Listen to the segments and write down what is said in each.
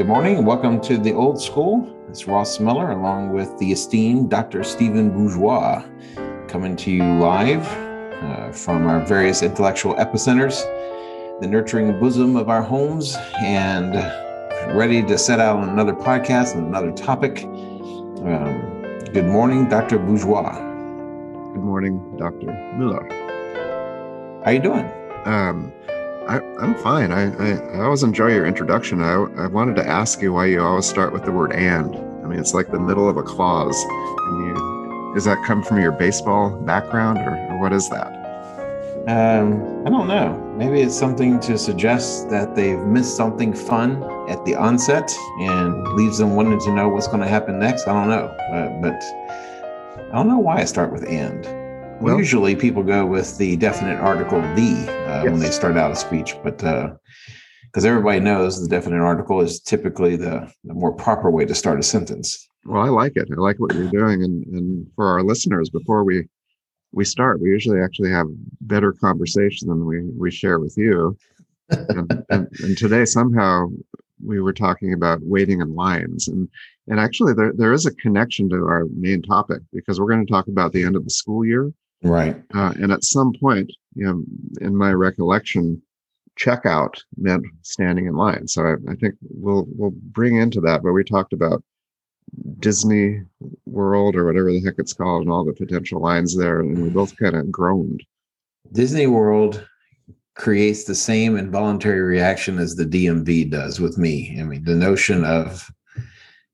Good morning and welcome to the old school. It's Ross Miller along with the esteemed Dr. Stephen Bourgeois coming to you live uh, from our various intellectual epicenters, the nurturing bosom of our homes, and ready to set out on another podcast and another topic. Um, good morning, Dr. Bourgeois. Good morning, Dr. Miller. How you doing? Um, I, am fine. I, I, I, always enjoy your introduction. I, I wanted to ask you why you always start with the word and. I mean, it's like the middle of a clause. And you, does that come from your baseball background or, or what is that? Um, I don't know. Maybe it's something to suggest that they've missed something fun at the onset and leaves them wanting to know what's going to happen next. I don't know. Uh, but I don't know why I start with and. Well, Usually people go with the definite article the uh, yes. when they start out a speech, but because uh, everybody knows the definite article is typically the, the, more proper way to start a sentence. Well, I like it. I like what you're doing, and and for our listeners, before we we start, we usually actually have better conversation than we we share with you. and, and, and today somehow we were talking about waiting in lines and and actually there, there is a connection to our main topic because we're going to talk about the end of the school year Right. Uh, and at some point, you know, in my recollection, checkout meant standing in line. So I, I think we'll we'll bring into that. But we talked about Disney World or whatever the heck it's called, and all the potential lines there, and we both kind of groaned. Disney World creates the same involuntary reaction as the DMV does with me. I mean, the notion of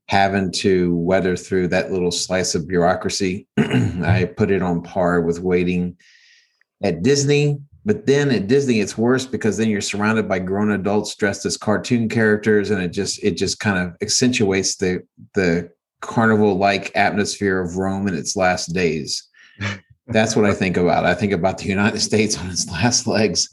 having to weather through that little slice of bureaucracy. I put it on par with waiting at Disney. But then at Disney, it's worse because then you're surrounded by grown adults dressed as cartoon characters, and it just it just kind of accentuates the the carnival-like atmosphere of Rome in its last days. That's what I think about. I think about the United States on its last legs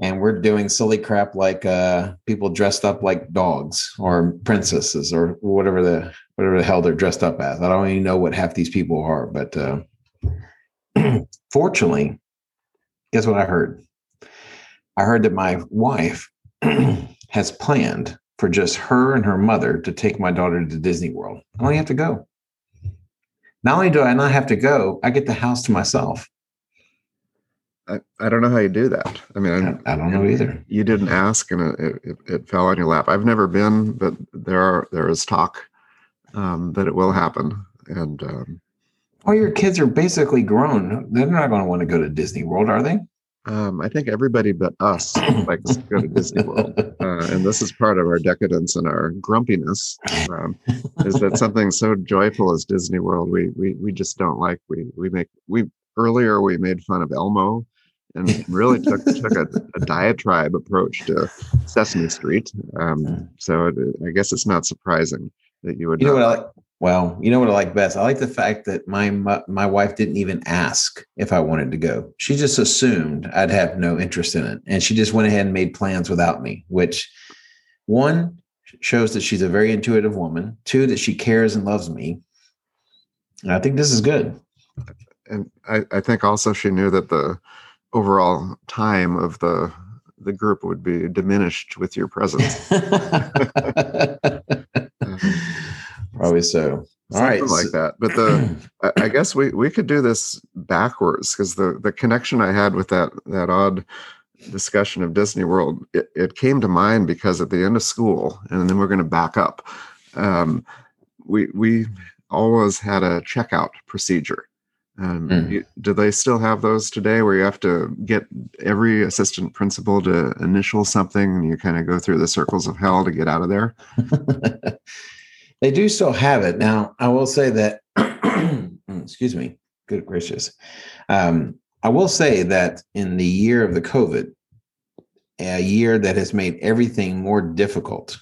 and we're doing silly crap like uh, people dressed up like dogs or princesses or whatever the whatever the hell they're dressed up as. I don't even know what half these people are, but uh, fortunately, guess what I heard? I heard that my wife has planned for just her and her mother to take my daughter to Disney World. I only have to go. Not only do I not have to go, I get the house to myself. I, I don't know how you do that. I mean, I, I don't know either. You didn't ask, and it, it, it, fell on your lap. I've never been, but there are there is talk um, that it will happen. And um, well, your kids are basically grown. They're not going to want to go to Disney World, are they? Um, I think everybody but us likes to go to Disney World, uh, and this is part of our decadence and our grumpiness. Um, is that something so joyful as Disney World? We we we just don't like. We we make we earlier we made fun of Elmo and really took took a, a, diatribe approach to Sesame Street. Um, so it, I guess it's not surprising that you would. You know what I like? Well, you know what I like best. I like the fact that my my wife didn't even ask if I wanted to go. She just assumed I'd have no interest in it, and she just went ahead and made plans without me. Which one shows that she's a very intuitive woman. Two, that she cares and loves me. And I think this is good. And I, I think also she knew that the overall time of the the group would be diminished with your presence. Probably so. All right, like that. But the I guess we we could do this backwards because the the connection I had with that that odd discussion of Disney World it, it came to mind because at the end of school, and then we're going to back up. Um, we we always had a checkout procedure um, mm. you, do they still have those today where you have to get every assistant principal to initial something and you kind of go through the circles of hell to get out of there? they do still have it. Now, I will say that, excuse me, good gracious. Um, I will say that in the year of the COVID, a year that has made everything more difficult.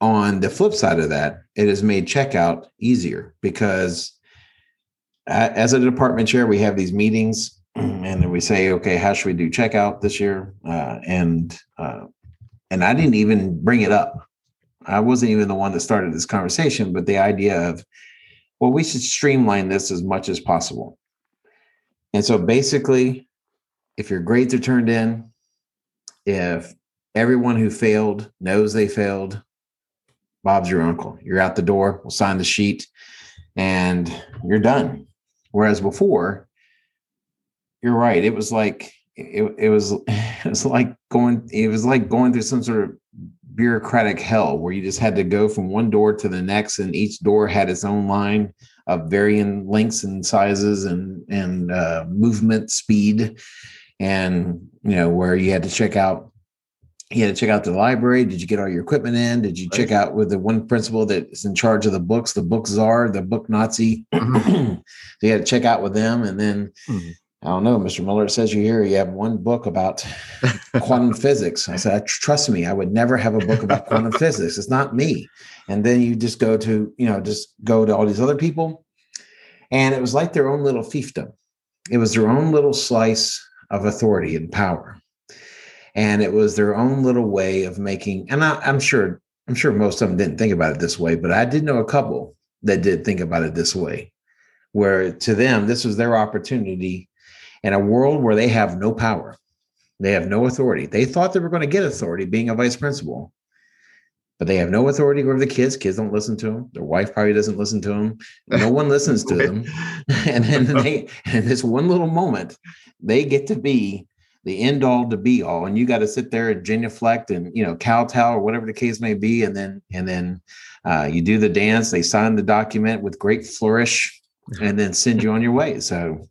On the flip side of that, it has made checkout easier because as a department chair, we have these meetings and then we say, okay, how should we do checkout this year? Uh, and uh, and I didn't even bring it up. I wasn't even the one that started this conversation, but the idea of, well, we should streamline this as much as possible. And so basically, if your grades are turned in, if everyone who failed knows they failed. Bob's your uncle. You're out the door. We'll sign the sheet, and you're done. Whereas before, you're right. It was like it, it was it was like going it was like going through some sort of bureaucratic hell where you just had to go from one door to the next and each door had its own line of varying lengths and sizes and and uh, movement speed and you know where you had to check out you had to check out the library did you get all your equipment in did you right. check out with the one principal that's in charge of the books the book czar the book nazi so you had to check out with them and then mm-hmm. I don't know, Mr. Miller. It says you're here you have one book about quantum physics. I said, trust me, I would never have a book about quantum physics. It's not me. And then you just go to, you know, just go to all these other people. And it was like their own little fiefdom. It was their own little slice of authority and power. And it was their own little way of making, and I, I'm sure, I'm sure most of them didn't think about it this way, but I did know a couple that did think about it this way, where to them, this was their opportunity in a world where they have no power, they have no authority. They thought they were going to get authority being a vice principal, but they have no authority over the kids. Kids don't listen to them. Their wife probably doesn't listen to them. No one listens to them. and then they, in this one little moment, they get to be the end all to be all. And you got to sit there and genuflect and, you know, kowtow or whatever the case may be. And then, and then uh, you do the dance, they sign the document with great flourish and then send you on your way. So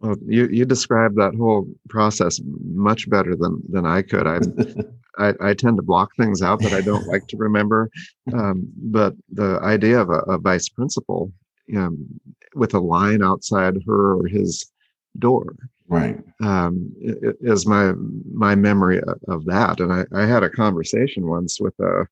well, you you described that whole process much better than than I could. I I, I, tend to block things out that I don't like to remember. Um, but the idea of a, a vice principal um, with a line outside her or his door, right, um, is my my memory of that. And I, I had a conversation once with a.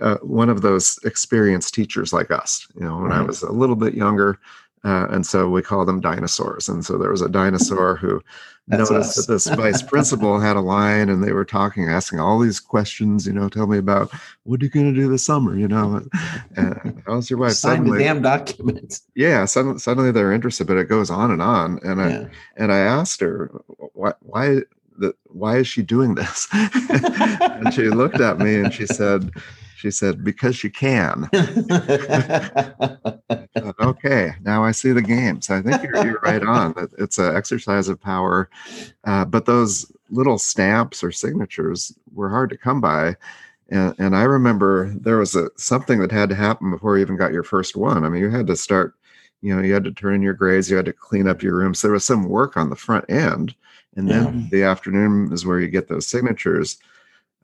Uh, one of those experienced teachers like us, you know, when right. I was a little bit younger, uh, and so we call them dinosaurs. And so there was a dinosaur who noticed us. that this vice principal had a line and they were talking, asking all these questions, you know, tell me about what are you going to do this summer, you know? And how's your wife? Sign suddenly, the damn documents. Yeah, suddenly, suddenly they're interested, but it goes on and on. And I yeah. and I asked her why why the, why is she doing this? and she looked at me and she said, she said, because she can. okay, now I see the game. So I think you're, you're right on. It's an exercise of power. Uh, but those little stamps or signatures were hard to come by. And, and I remember there was a, something that had to happen before you even got your first one. I mean, you had to start, you know, you had to turn in your grades, you had to clean up your room. So there was some work on the front end. And then yeah. the afternoon is where you get those signatures.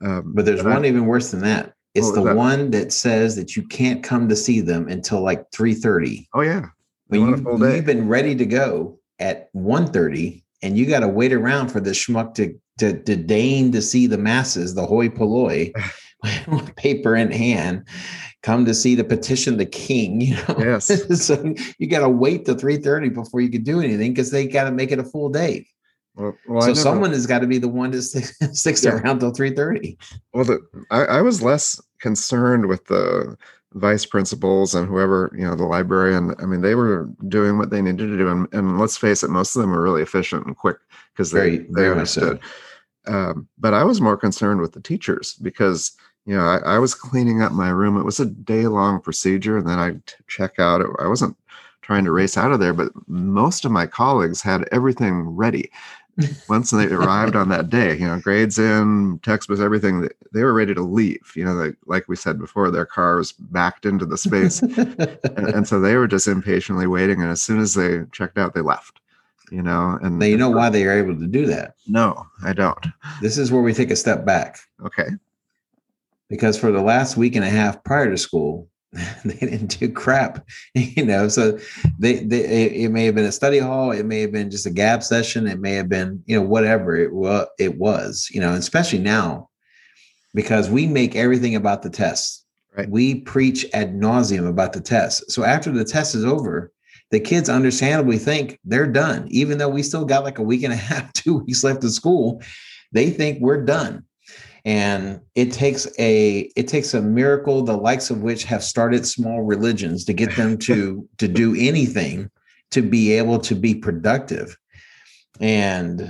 Um, but there's one I, even worse than that. It's the that? one that says that you can't come to see them until like 3:30. Oh yeah. When you, you've been ready to go at 1:30 and you got to wait around for the schmuck to, to, to deign to see the masses, the hoi polloi, with paper in hand, come to see the petition the king. You know? Yes. so you got to wait till 3:30 before you can do anything because they got to make it a full day. Well, well, so never, someone has got to be the one that sticks yeah. around till three thirty. Well, the, I, I, was less concerned with the vice principals and whoever you know the librarian. I mean, they were doing what they needed to do, and, and let's face it, most of them were really efficient and quick because they very, they very understood. So. Um, but I was more concerned with the teachers because you know I, I was cleaning up my room. It was a day long procedure, and then I'd check out. I wasn't trying to race out of there, but most of my colleagues had everything ready once they arrived on that day, you know, grades in, textbooks, everything, they were ready to leave. You know, they, like we said before, their car was backed into the space. and, and, so they were just impatiently waiting. And as soon as they checked out, they left, you know. And now, you know why they are able to do that? No, I don't. This is where we take a step back. Okay. Because for the last week and a half prior to school, they didn't do crap, you know. So they, they it, may have been a study hall, it may have been just a gab session, it may have been you know whatever it was. It was you know, especially now because we make everything about the test. Right. We preach ad nauseum about the test. So after the test is over, the kids understandably think they're done, even though we still got like a week and a half, two weeks left of school. They think we're done and it takes a it takes a miracle the likes of which have started small religions to get them to to do anything to be able to be productive. And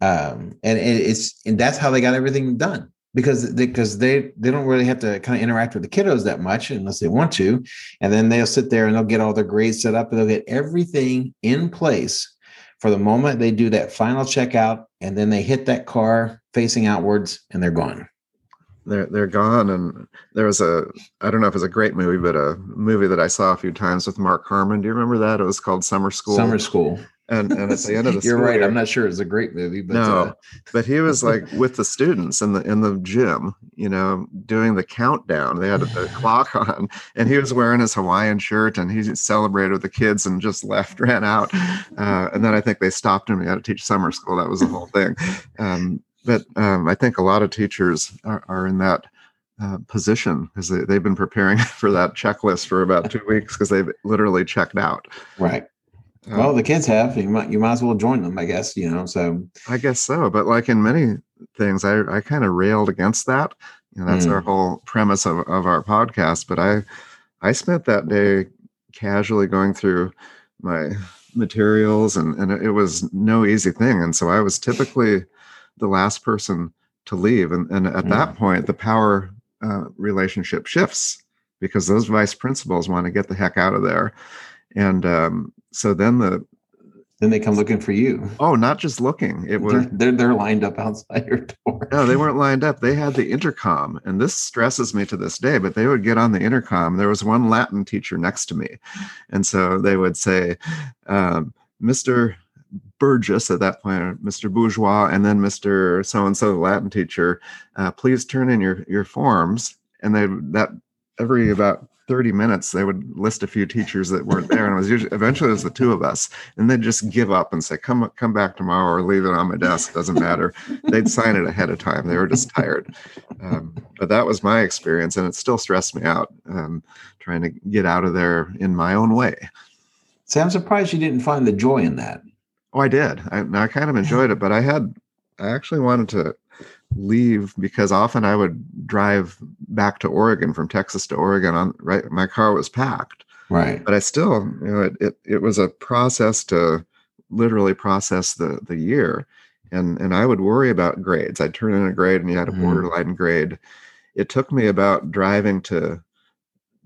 um and it's and that's how they got everything done because because they they don't really have to kind of interact with the kiddos that much unless they want to. And then they'll sit there and they'll get all their grades set up and they'll get everything in place for the moment they do that final checkout and then they hit that car facing outwards and they're gone. They're they're gone and there was a i don't know if it's a great movie but a movie that i saw a few times with mark harmon. Do you remember that? It was called summer school. Summer school and and at the end of the you're right year, i'm not sure it's a great movie but no uh, but he was like with the students in the in the gym you know doing the countdown. They had a, clock on and he was wearing his hawaiian shirt and he celebrated with the kids and just left ran out. Uh, and then i think they stopped him. He had to teach summer school. That was the whole thing. Um, but um, I think a lot of teachers are, are in that uh, position because they, they've been preparing for that checklist for about two weeks because they've literally checked out. right Um, well the kids have you might you might as well join them i guess you know so I guess so. But like in many things, I, I kind of railed against that. You know, that's Mm. our whole premise of, of our podcast. But I I spent that day casually going through my materials and, and it was no easy thing. And so I was typically the last person to leave. And, and at that point, the power uh, relationship shifts because those vice principals want to get the heck out of there. And um, so then the, then they come looking for you oh, not just looking, it was, they're, they're they're lined up outside your door no, they weren't lined up. They had the intercom. And this stresses me to this day, but they would get on the intercom. There was one Latin teacher next to me. And so they would say, um, Mr. Burgess at that point, Mr. Bourgeois, and then Mr. So and so, the Latin teacher, uh, please turn in your, your forms. And they that every about 30 minutes, they would list a few teachers that weren't there. And it was usually eventually it was the two of us. And they'd just give up and say, Come come back tomorrow or leave it on my desk. Doesn't matter they'd sign it ahead of time. They were just tired. Um, but that was my experience, and it still stressed me out um, trying to get out of there in my own way. See, I'm surprised you didn't find the joy in that. Oh, I did. I, I kind of enjoyed it, but I had, I actually wanted to leave because often I would drive back to Oregon from Texas to Oregon on right. My car was packed, Right. but I still, you know, it, it, it was a process to literally process the, the year. And, and I would worry about grades. I'd turn in a grade and you had a Mhm. borderline grade. It took me about driving to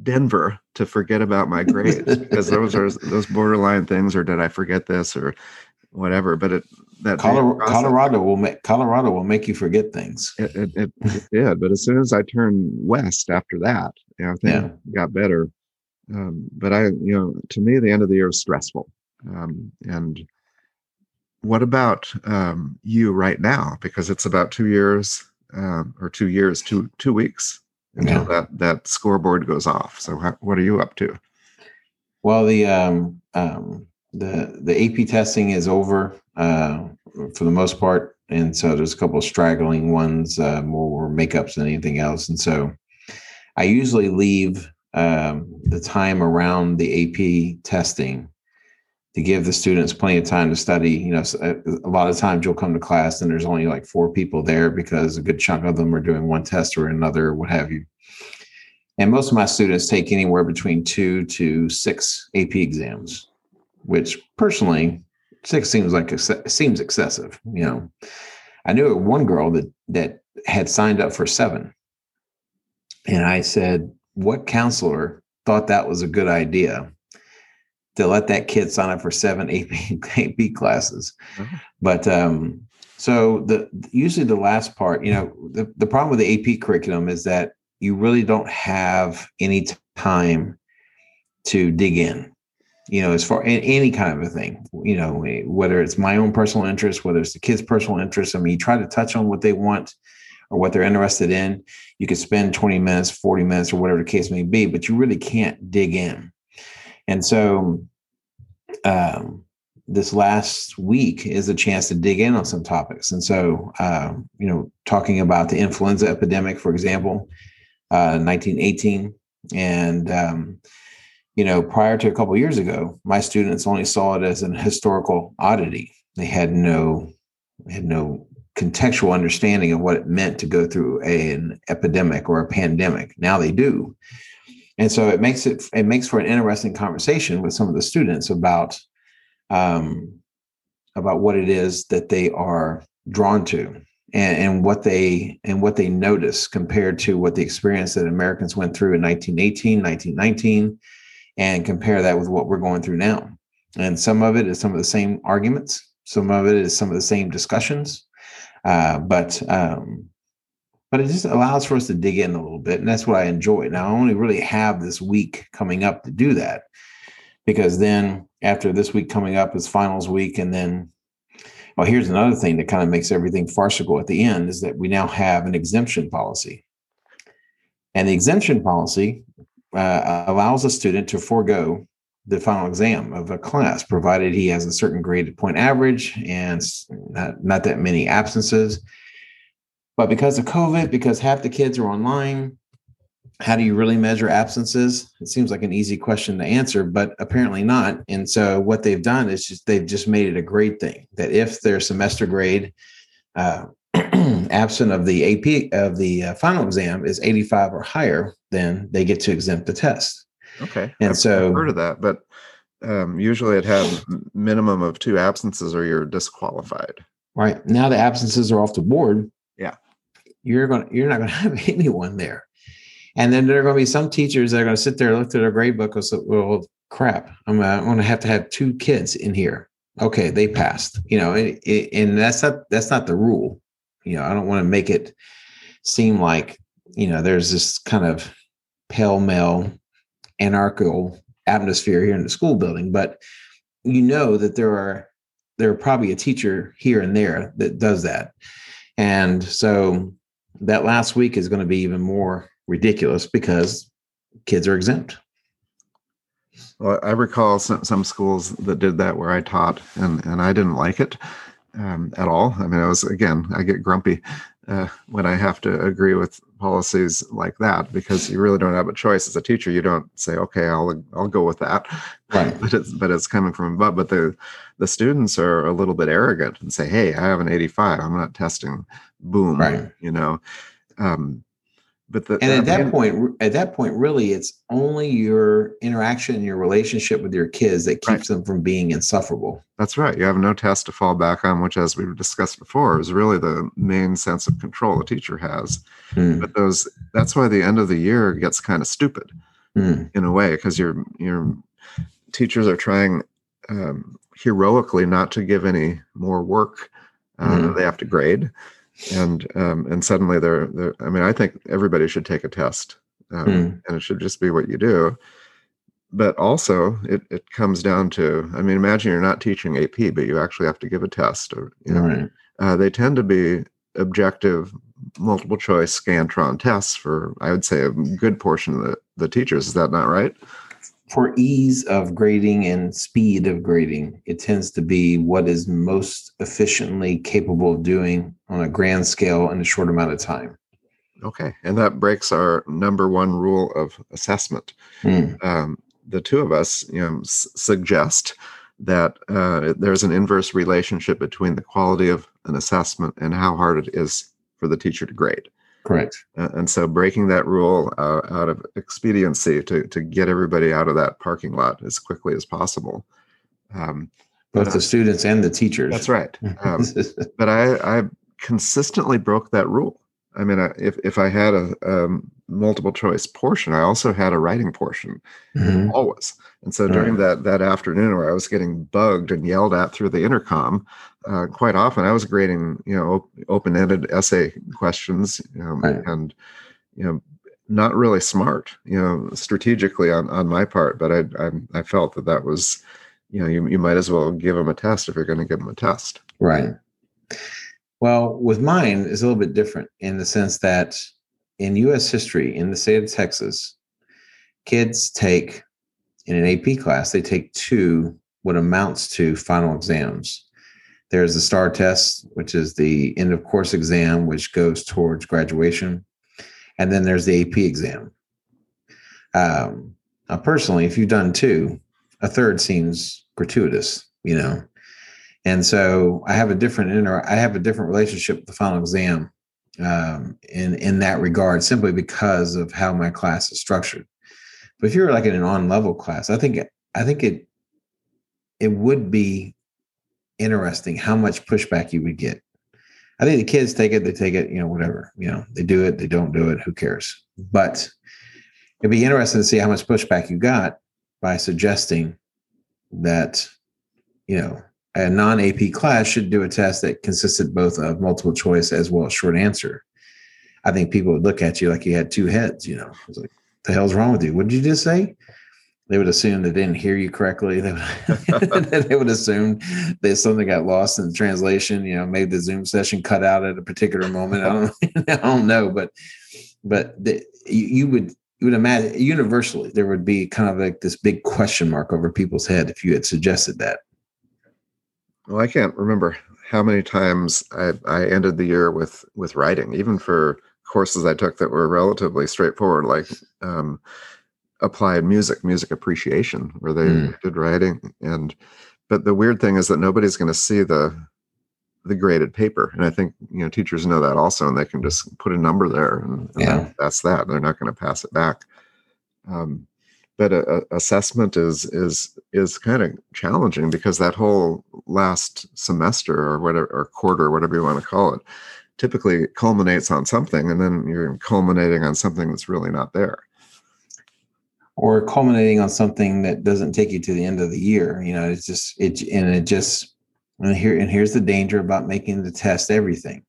Denver to forget about my grades because those are those borderline things, or did I forget this or whatever? But it that Colorado, Colorado will make Colorado will make you forget things. it, it, it, it did. But as soon as I turned west after that, you know, things got better. Um, but I, you know, to me, the end of the year is stressful. Um, and what about um, you right now? Because it's about two years um, or two years, two two weeks until Yeah. that that scoreboard goes off. So, how, what are you up to? Well, the um, um, the the AP testing is over uh, for the most part, and so there's a couple of straggling ones, uh, more makeups than anything else. And so, I usually leave um, the time around the AP testing to give the students plenty of time to study. You know, uh, a lot of times you'll come to class and there's only like four people there because a good chunk of them are doing one test or another, what have you. And most of my students take anywhere between two to six AP exams, which personally, six seems like seems excessive. You know, I knew one girl that that had signed up for seven, and I said, "What counselor thought that was a good idea to let that kid sign up for seven AP, AP classes?" Oh. But um, so the usually the last part, you know, the, the problem with the AP curriculum is that you really don't have any time to dig in you know as far any kind of a thing you know whether it's my own personal interest whether it's the kids personal interest i mean you try to touch on what they want or what they're interested in. You could spend 20 minutes 40 minutes or whatever the case may be but you really can't dig in. And so um, this last week is a chance to dig in on some topics. And so um, you know talking about the influenza epidemic for example uh, 1918 and um, you know prior to a couple years ago my students only saw it as an historical oddity. They had no had no contextual understanding of what it meant to go through a, an epidemic or a pandemic. Now they do. And so it makes it it makes for an interesting conversation with some of the students about um, about what it is that they are drawn to and, and what they and what they notice compared to what the experience that Americans went through in 1918, 1919, and compare that with what we're going through now. And some of it is some of the same arguments. Some of it is some of the same discussions. Uh, but um, but it just allows for us to dig in a little bit, and that's what I enjoy. Now I only really have this week coming up to do that, because then after this week coming up is finals week, and then well, here's another thing that kind of makes everything farcical at the end is that we now have an exemption policy. And the exemption policy uh, allows a student to forego the final exam of a class, provided he has a certain graded point average and not, not that many absences. But because of COVID, because half the kids are online, how do you really measure absences? It seems like an easy question to answer, but apparently not. And so what they've done is just they've just made it a grade thing that if their semester grade uh, absent of the AP of the uh, final exam is 85 or higher, then they get to exempt the test. Okay. And I've, so I've heard of that, but um, usually it had minimum of two absences or you're disqualified. right now the absences are off the board. Yeah. You're going to you're not going to have anyone there. And then there are going to be some teachers that are going to sit there and look at their grade book and say, well, crap, I'm, uh, going to have to have two kids in here. Okay, they passed, you know, it, and that's not, that's not the rule. You know, I don't want to make it seem like, you know, there's this kind of pale male anarchical atmosphere here in the school building, but you know that there are, there are probably a teacher here and there that does that. And so that last week is going to be even more ridiculous because kids are exempt. Well, I recall some, some schools that did that where I taught, and, and I didn't like it um, at all. I mean, I was, again, I get grumpy uh, when I have to agree with policies like that because you really don't have a choice as a teacher. You don't say, okay, I'll, I'll go with that. Right. but it's, but it's coming from above. But the, the students are a little bit arrogant and say, hey, I have an 85. I'm not testing. Boom. Right. You know, um, but the, And at that point, at that point, really, it's only your interaction, and your relationship with your kids that keeps Right. them from being insufferable. That's right. You have no test to fall back on, which, as we've discussed before, is really the main sense of control a teacher has. Mm, But those that's why the end of the year gets kind of stupid mm, in a way, because your your teachers are trying um, heroically not to give any more work uh, that they have to grade, and um, and suddenly they're they're. I mean, I think everybody should take a test, um, Mm. and it should just be what you do. But also, it, it comes down to, I mean, imagine you're not teaching AP, but you actually have to give a test. Or, you know, right. uh, they tend to be objective multiple choice scantron tests for i would say a good portion of the, the teachers is that not right For ease of grading and speed of grading, it tends to be what is most efficiently capable of doing on a grand scale in a short amount of time. okay and that breaks our number one rule of assessment. Mm, um, the two of us you know s- suggest that uh, there's an inverse relationship between the quality of an assessment and how hard it is for the teacher to grade correct. Uh, and so breaking that rule uh, out of expediency to, to get everybody out of that parking lot as quickly as possible um, Both the students and the teachers. that's right um, but I, I consistently broke that rule. I mean, I, if if I had a um, multiple choice portion, I also had a writing portion Mhm. always. And so during that that afternoon where I was getting bugged and yelled at through the intercom, uh, quite often I was grading, you know, op- open-ended essay questions, um, Right. and you know, not really smart, you know, strategically on on my part. But I I, I felt that that was, you know, you you might as well give them a test if you're going to give them a test. Right. Well, with mine, is a little bit different in the sense that in US history, in the state of Texas, kids take in an AP class, they take two what amounts to final exams. There's the STAAR test, which is the end of course exam, which goes towards graduation. And then there's the AP exam. Um, now, personally, if you've done two, a third seems gratuitous, you know. And so I have a different inter I have a different relationship with the final exam um, in in that regard, simply because of how my class is structured. But if you're like in an on level class, I think I think it it would be interesting how much pushback you would get I think the kids take it, they take it, you know, whatever, you know, they do it, they don't do it, who cares? But it'd be interesting to see how much pushback you got by suggesting that, you know, a non AP class should do a test that consisted both of multiple choice as well as short answer. I think people would look at you like you had two heads, you know, it's like, the hell's wrong with you? What did you just say? They would assume they didn't hear you correctly. They would, they would assume that something got lost in the translation. You know, maybe the Zoom session cut out at a particular moment. I don't, I don't know, but but the, you, you would you would imagine universally there would be kind of like this big question mark over people's head if you had suggested that. Well, I can't remember how many times I, I ended the year with with writing, even for courses I took that were relatively straightforward, like um, applied music, music appreciation, where they mm. did writing. And but the weird thing is that nobody's going to see the the graded paper, and I think you know teachers know that also, and they can just put a number there, and, and yeah. that's that. They're not going to pass it back. Um, but a, a assessment is is is kind of challenging because that whole last semester or whatever or quarter, whatever you want to call it, typically culminates on something and then you're culminating on something that's really not there. Or culminating on something that doesn't take you to the end of the year you know it's just it and it just and here and here's the danger about making the test everything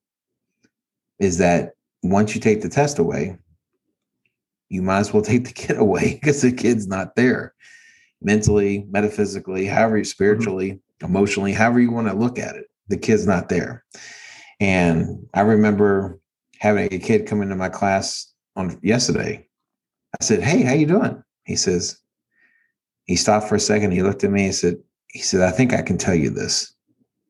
is that once you take the test away you might as well take the kid away because the kid's not there mentally metaphysically however mm-hmm. spiritually mm-hmm. emotionally however you want to look at it the kid's not there and I remember having a kid come into my class on yesterday. I said, "Hey, how you doing?" He says, he stopped for a second. He looked at me. He said, "He said, I think I can tell you this."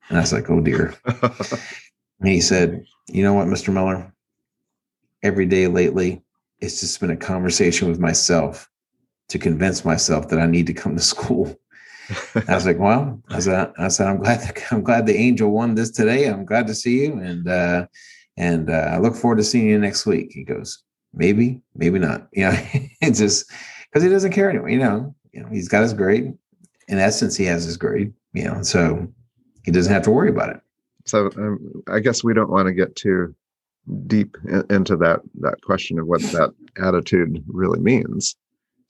And I was like, "Oh dear." and he said, "You know what, Mr. Miller? Every day lately, it's just been a conversation with myself to convince myself that I need to come to school." I was like, well, I said, I said, I'm glad, I'm glad the angel won this today. I'm glad to see you. And, uh, and, uh, I look forward to seeing you next week. He goes, maybe, maybe not. You know, it's just because he doesn't care anyway. You know, you know, he's got his grade. In essence, he has his grade, you know, so he doesn't have to worry about it. So um, I guess we don't want to get too deep into that, that question of what that attitude really means.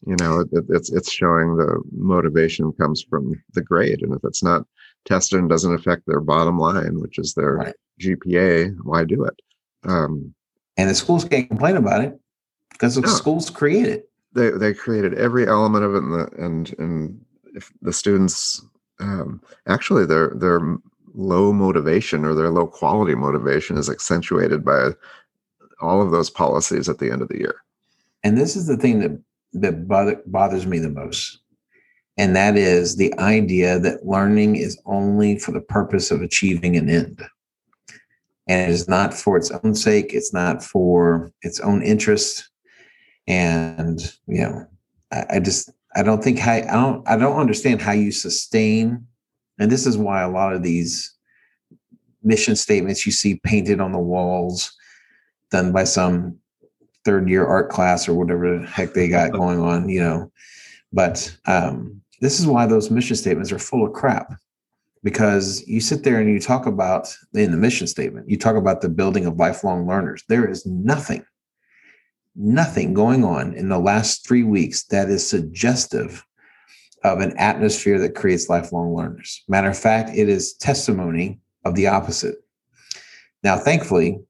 You know it, it's it's showing the motivation comes from the grade. And if it's not tested and doesn't affect their bottom line which is their right. gpa why do it? Um, and the schools can't complain about it because the no, schools create it. They they created every element of it and the, and and if the students um, actually their their low motivation or their low quality motivation is accentuated by all of those policies at the end of the year and this is the thing that that bother, bothers me the most. And that is the idea that learning is only for the purpose of achieving an end. And it is not for its own sake, it's not for its own interest. And, you know, I, I just, I don't think how, I don't, I don't understand how you sustain. And this is why a lot of these mission statements you see painted on the walls done by some third year art class or whatever the heck they got going on, you know. But um, this is why those mission statements are full of crap because you sit there and you talk about in the mission statement, you talk about the building of lifelong learners. There is nothing, nothing going on in the last three weeks that is suggestive of an atmosphere that creates lifelong learners. Matter of fact, it is testimony of the opposite. Now, thankfully,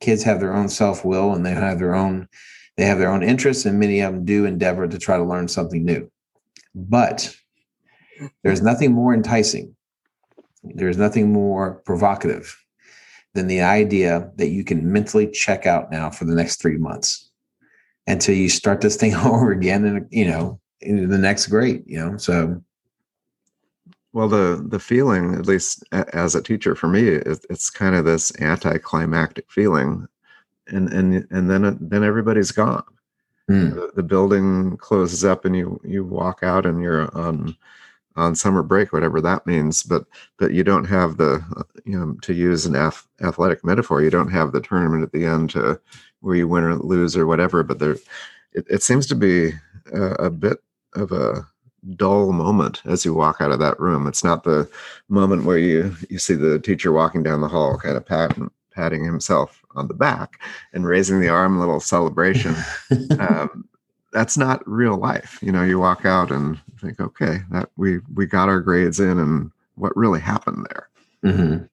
kids have their own self-will and they have their own they have their own interests and many of them do endeavor to try to learn something new but there's nothing more enticing there's nothing more provocative than the idea that you can mentally check out now for the next three months until you start this thing over again and you know in the next grade you know so well, the the feeling, at least as a teacher, for me, it, it's kind of this anticlimactic feeling, and and and then then everybody's gone. Mm. The, the, building closes up, and you you walk out, and you're on on summer break, whatever that means. But but you don't have the you know to use an athletic metaphor, you don't have the tournament at the end to where you win or lose or whatever. But there, it, it seems to be a, a bit of a dull moment as you walk out of that room. It's not the moment where you you see the teacher walking down the hall, kind of patting patting himself on the back and raising the arm, little celebration. um, that's not real life. You know, you walk out and think, okay, that we we got our grades in, and what really happened there. Mm-hmm.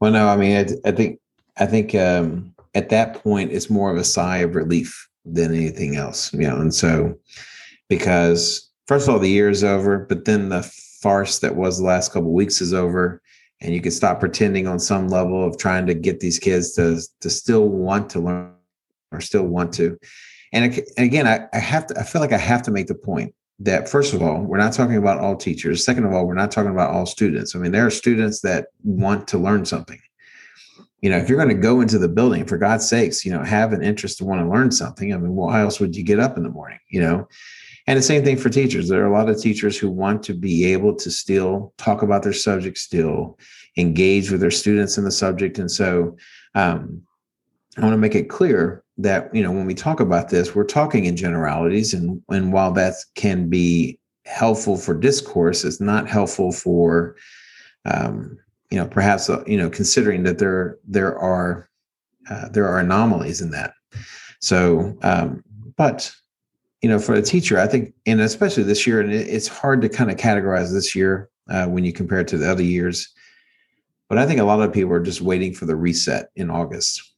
Well, no, I mean, I, I think I think um, at that point it's more of a sigh of relief than anything else, you know. And so, because first of all, the year is over, but then the farce that was the last couple weeks is over, and you can stop pretending on some level of trying to get these kids to to still want to learn or still want to. And again, I, I have to. I feel like I have to make the point that first of all, we're not talking about all teachers. Second of all, we're not talking about all students. I mean, there are students that want to learn something. You know, if you're going to go into the building, for God's sakes, you know, have an interest to want to learn something. I mean, why else would you get up in the morning? You know, and the same thing for teachers. There are a lot of teachers who want to be able to still talk about their subject, still engage with their students in the subject. And so um, I want to make it clear that you know when we talk about this we're talking in generalities and and while that can be helpful for discourse it's not helpful for um, you know perhaps uh, you know considering that there there are uh, there are anomalies in that so um, but you know for a teacher i think and especially this year and it's hard to kind of categorize this year uh, when you compare it to the other years but i think a lot of people are just waiting for the reset in august.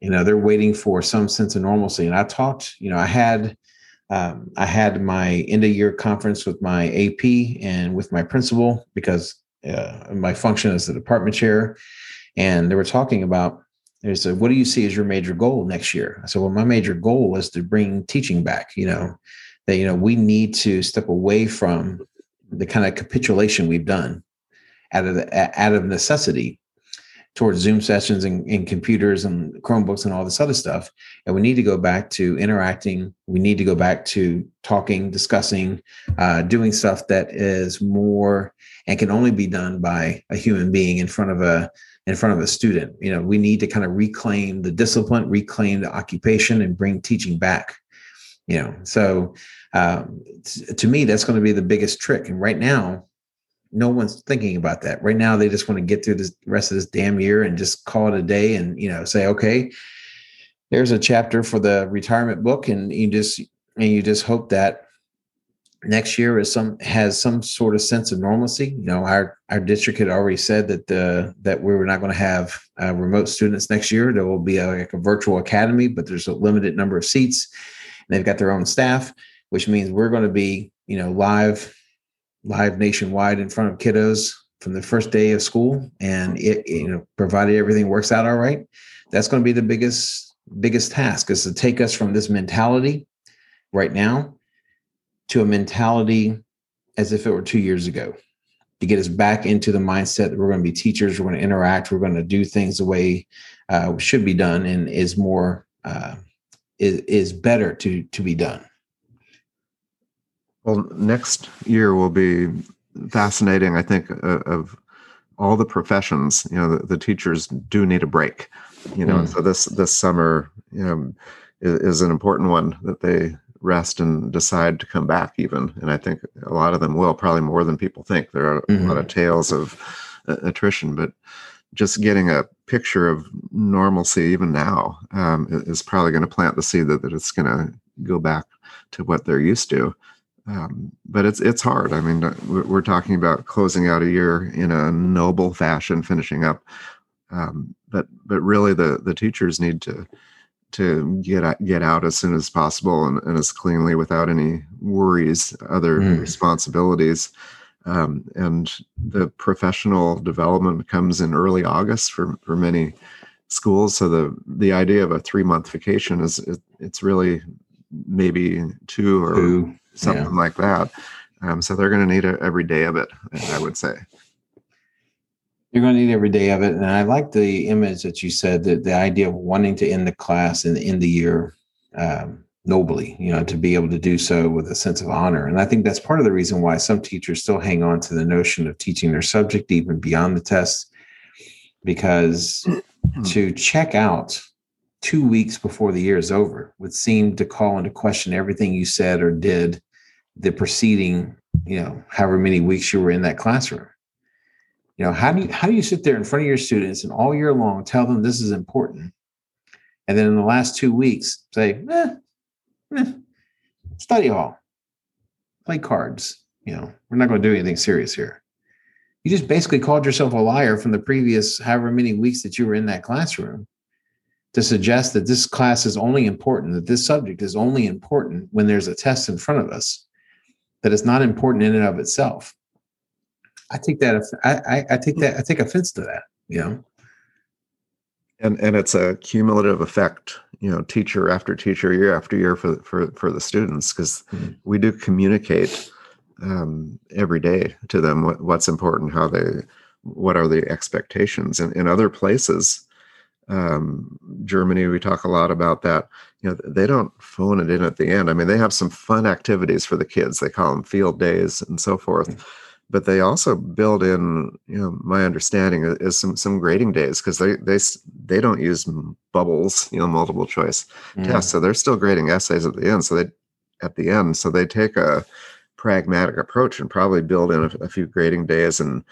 You know they're waiting for some sense of normalcy and i talked you know i had um, i had my end of year conference with my ap and with my principal because uh, my function as the department chair and they were talking about they said what do you see as your major goal next year i said well my major goal is to bring teaching back you know that you know we need to step away from the kind of capitulation we've done out of the, out of necessity towards Zoom sessions and, and, computers and Chromebooks and all this other stuff. And we need to go back to interacting. We need to go back to talking, discussing, uh, doing stuff that is more and can only be done by a human being in front of a in front of a student. You know, we need to kind of reclaim the discipline, reclaim the occupation, and bring teaching back. You know, so um, to me, that's going to be the biggest trick. And right now, no one's thinking about that right now they just want to get through this rest of this damn year and just call it a day and you know say okay there's a chapter for the retirement book and you just and you just hope that next year is some has some sort of sense of normalcy. You know our our district had already said that the that we were not going to have uh, remote students next year. There will be a, like a virtual academy but there's a limited number of seats. And they've got their own staff which means we're going to be you know live live nationwide in front of kiddos from the first day of school. And it you know provided everything works out all right that's going to be the biggest biggest task is to take us from this mentality right now to a mentality as if it were two years ago to get us back into the mindset that we're going to be teachers we're going to interact we're going to do things the way uh, should be done and is more uh, is, is better to to be done well, next year will be fascinating. I think uh, of all the professions. You know, the, the, teachers do need a break. You know, mm. so this this summer you know, is, is, an important one that they rest and decide to come back. Even, and I think a lot of them will, probably more than people think. There are mm-hmm. a lot of tales of uh, attrition, but just getting a picture of normalcy even now um, is probably going to plant the seed that, that it's going to go back to what they're used to. Um, but it's it's hard. I mean, uh, we're talking about closing out a year in a noble fashion, finishing up. Um, but but really, the the teachers need to to get out, get out as soon as possible and, and as cleanly without any worries, other mm. responsibilities. Um, and the professional development comes in early August for for many schools. So the the idea of a three month vacation is it, it's really maybe two or two something yeah. like that. Um, so they're going to need a, every day of it, I would say. You're going to need every day of it. And I like the image that you said that the idea of wanting to end the class and end the year um, nobly, you know, to be able to do so with a sense of honor. And I think that's part of the reason why some teachers still hang on to the notion of teaching their subject even beyond the test, because to check out two weeks before the year is over would seem to call into question everything you said or did the preceding, you know, however many weeks you were in that classroom. You know, how do you how do you sit there in front of your students and all year long tell them this is important, and then in the last two weeks say, eh, eh, study hall, play cards. You know, we're not going to do anything serious here. You just basically called yourself a liar from the previous however many weeks that you were in that classroom to suggest that this class is only important, that this subject is only important when there's a test in front of us, that it's not important in and of itself. I take that. I, I take that. I take offense to that. You know. And and it's a cumulative effect. You know, teacher after teacher, year after year for for for the students, because mm-hmm. we do communicate um, every day to them what, what's important, how they, what are the expectations. And in other places, um, Germany, we talk a lot about that. You know, they don't phone it in at the end. I mean, they have some fun activities for the kids. They call them field days and so forth. Mm-hmm. But they also build in, you know, my understanding is some some grading days because they they they don't use bubbles, you know, multiple choice mm. tests. So they're still grading essays at the end. So they at the end, so they take a pragmatic approach and probably build in a, a few grading days and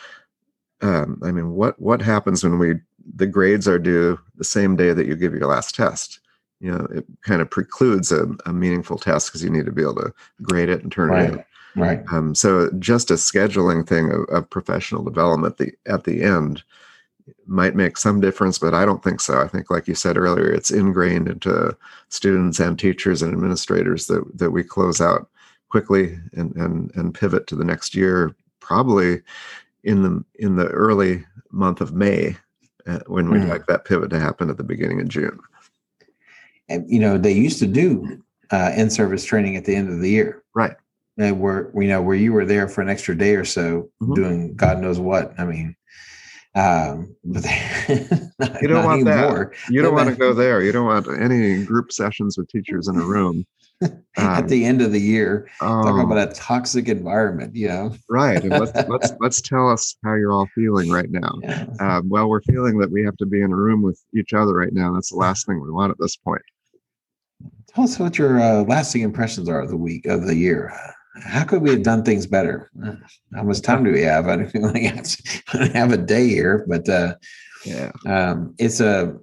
um, I mean, what what happens when we the grades are due the same day that you give your last test. You know, it kind of precludes a, a meaningful test because you need to be able to grade it and turn right. it in. Right. Um, so just a scheduling thing of, of professional development the, at the end might make some difference, but I don't think so. I think, like you said earlier, it's ingrained into students and teachers and administrators that that we close out quickly and and and pivot to the next year, probably in the in the early month of May uh, when we'd mm. like that pivot to happen at the beginning of June. And you know, they used to do uh, in-service training at the end of the year, right? And where you know where you were there for an extra day or so mm-hmm. doing God knows what. I mean, um, but not, you don't want anymore. that. You don't want to go there. You don't want any group sessions with teachers in a room. Um, at the end of the year, um, talking about a toxic environment, you know. right. And let's let's let's tell us how you're all feeling right now. Yeah. Um, well, we're feeling that we have to be in a room with each other right now. That's the last thing we want at this point. Tell us what your uh, lasting impressions are of the week of the year. How could we have done things better? How much time do we have? I don't have, have a day here, but uh, yeah, um, it's a,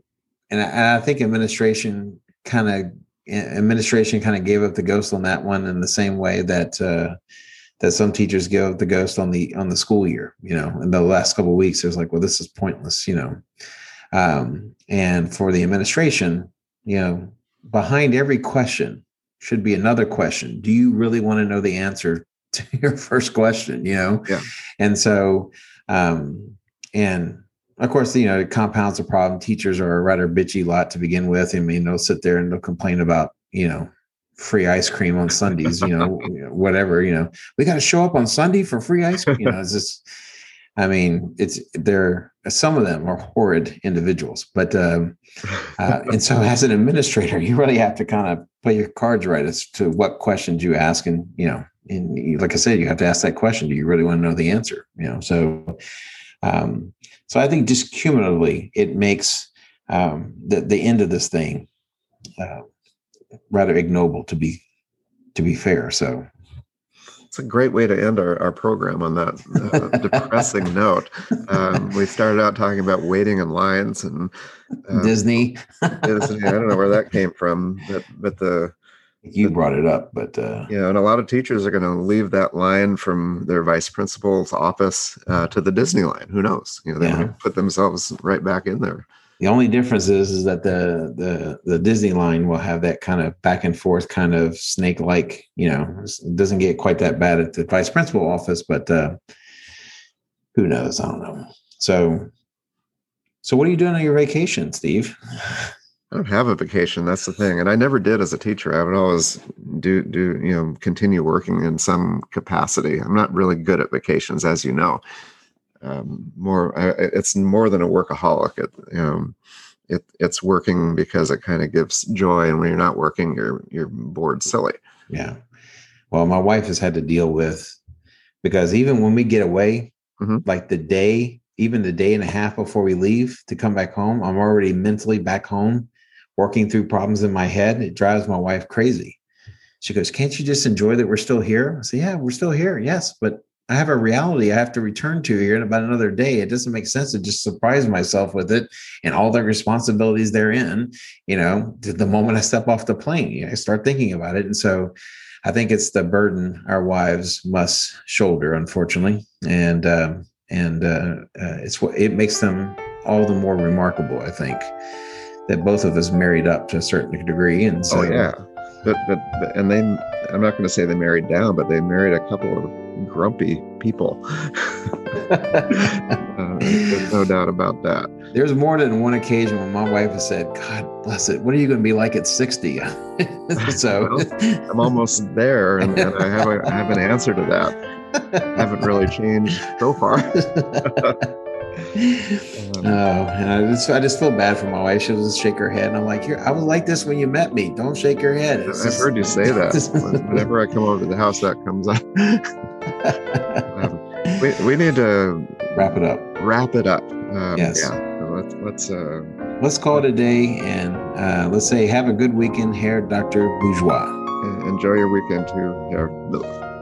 and I, and I think administration kind of administration kind of gave up the ghost on that one in the same way that uh, that some teachers give up the ghost on the on the school year. You know, in the last couple of weeks, it was like, well, this is pointless. You know, um, and for the administration, you know, behind every question should be another question. Do you really want to know the answer to your first question? You know, yeah. And so, um, and of course, you know, it compounds the problem. Teachers are a rather bitchy lot to begin with. I mean, they'll sit there and they'll complain about, you know, free ice cream on Sundays, you know, whatever, you know, we got to show up on Sunday for free ice cream. You know, it's just, I mean, it's they're some of them are horrid individuals, but um, uh, and so as an administrator, you really have to kind of play your cards right as to what questions you ask, and you know, and like I said, you have to ask that question: Do you really want to know the answer? You know, so um, so I think just cumulatively, it makes um, the the end of this thing uh, rather ignoble to be to be fair. So it's a great way to end our, our program on that uh, depressing note. Um, we started out talking about waiting in lines and uh, Disney. Disney. I don't know where that came from, but but the you brought it up, but uh, yeah, and a lot of teachers are going to leave that line from their vice principal's office uh, to the Disney line. Who knows? You know, they yeah. put themselves right back in there. The only difference is, is that the the the Disney line will have that kind of back and forth, kind of snake like. You know, it doesn't get quite that bad at the vice principal office, but uh, who knows? I don't know. So, so what are you doing on your vacation, Steve? I don't have a vacation. That's the thing, and I never did as a teacher. I would always do do you know continue working in some capacity. I'm not really good at vacations, as you know. Um, more, I, it's more than a workaholic. It, know, it it's working because it kind of gives joy, and when you're not working, you're you're bored silly. Yeah. Well, my wife has had to deal with because even when we get away, mm-hmm. like the day even the day and a half before we leave to come back home, I'm already mentally back home working through problems in my head. It drives my wife crazy. She goes, Can't you just enjoy that we're still here? I say, Yeah, we're still here. Yes, but I have a reality I have to return to here in about another day. It doesn't make sense to just surprise myself with it and all the responsibilities therein. You know, the moment I step off the plane, I start thinking about it. And so I think it's the burden our wives must shoulder, unfortunately. And, uh, and uh, uh, it's what it makes them all the more remarkable, I think, that both of us married up to a certain degree. And so, oh, yeah. But, but, and they, I'm not going to say they married down, but they married a couple of grumpy people. uh, there's no doubt about that. There's more than one occasion when my wife has said, God bless it, what are you going to be like at 60? so well, I'm almost there, and, and I, have a, I have an answer to that. I haven't really changed so far. Oh, and I just I just feel bad for my wife. She'll just shake her head, and I'm like, "Here, I was like this when you met me. Don't shake your head." It's I've just, heard you say that. Whenever I come over to the house, that comes up. um, we, we need to wrap it up. Wrap it up. Um, yes. Yeah. Let's let's uh, let's call it a day, and uh, let's say have a good weekend here, Doctor Bourgeois. Enjoy your weekend too, Miller.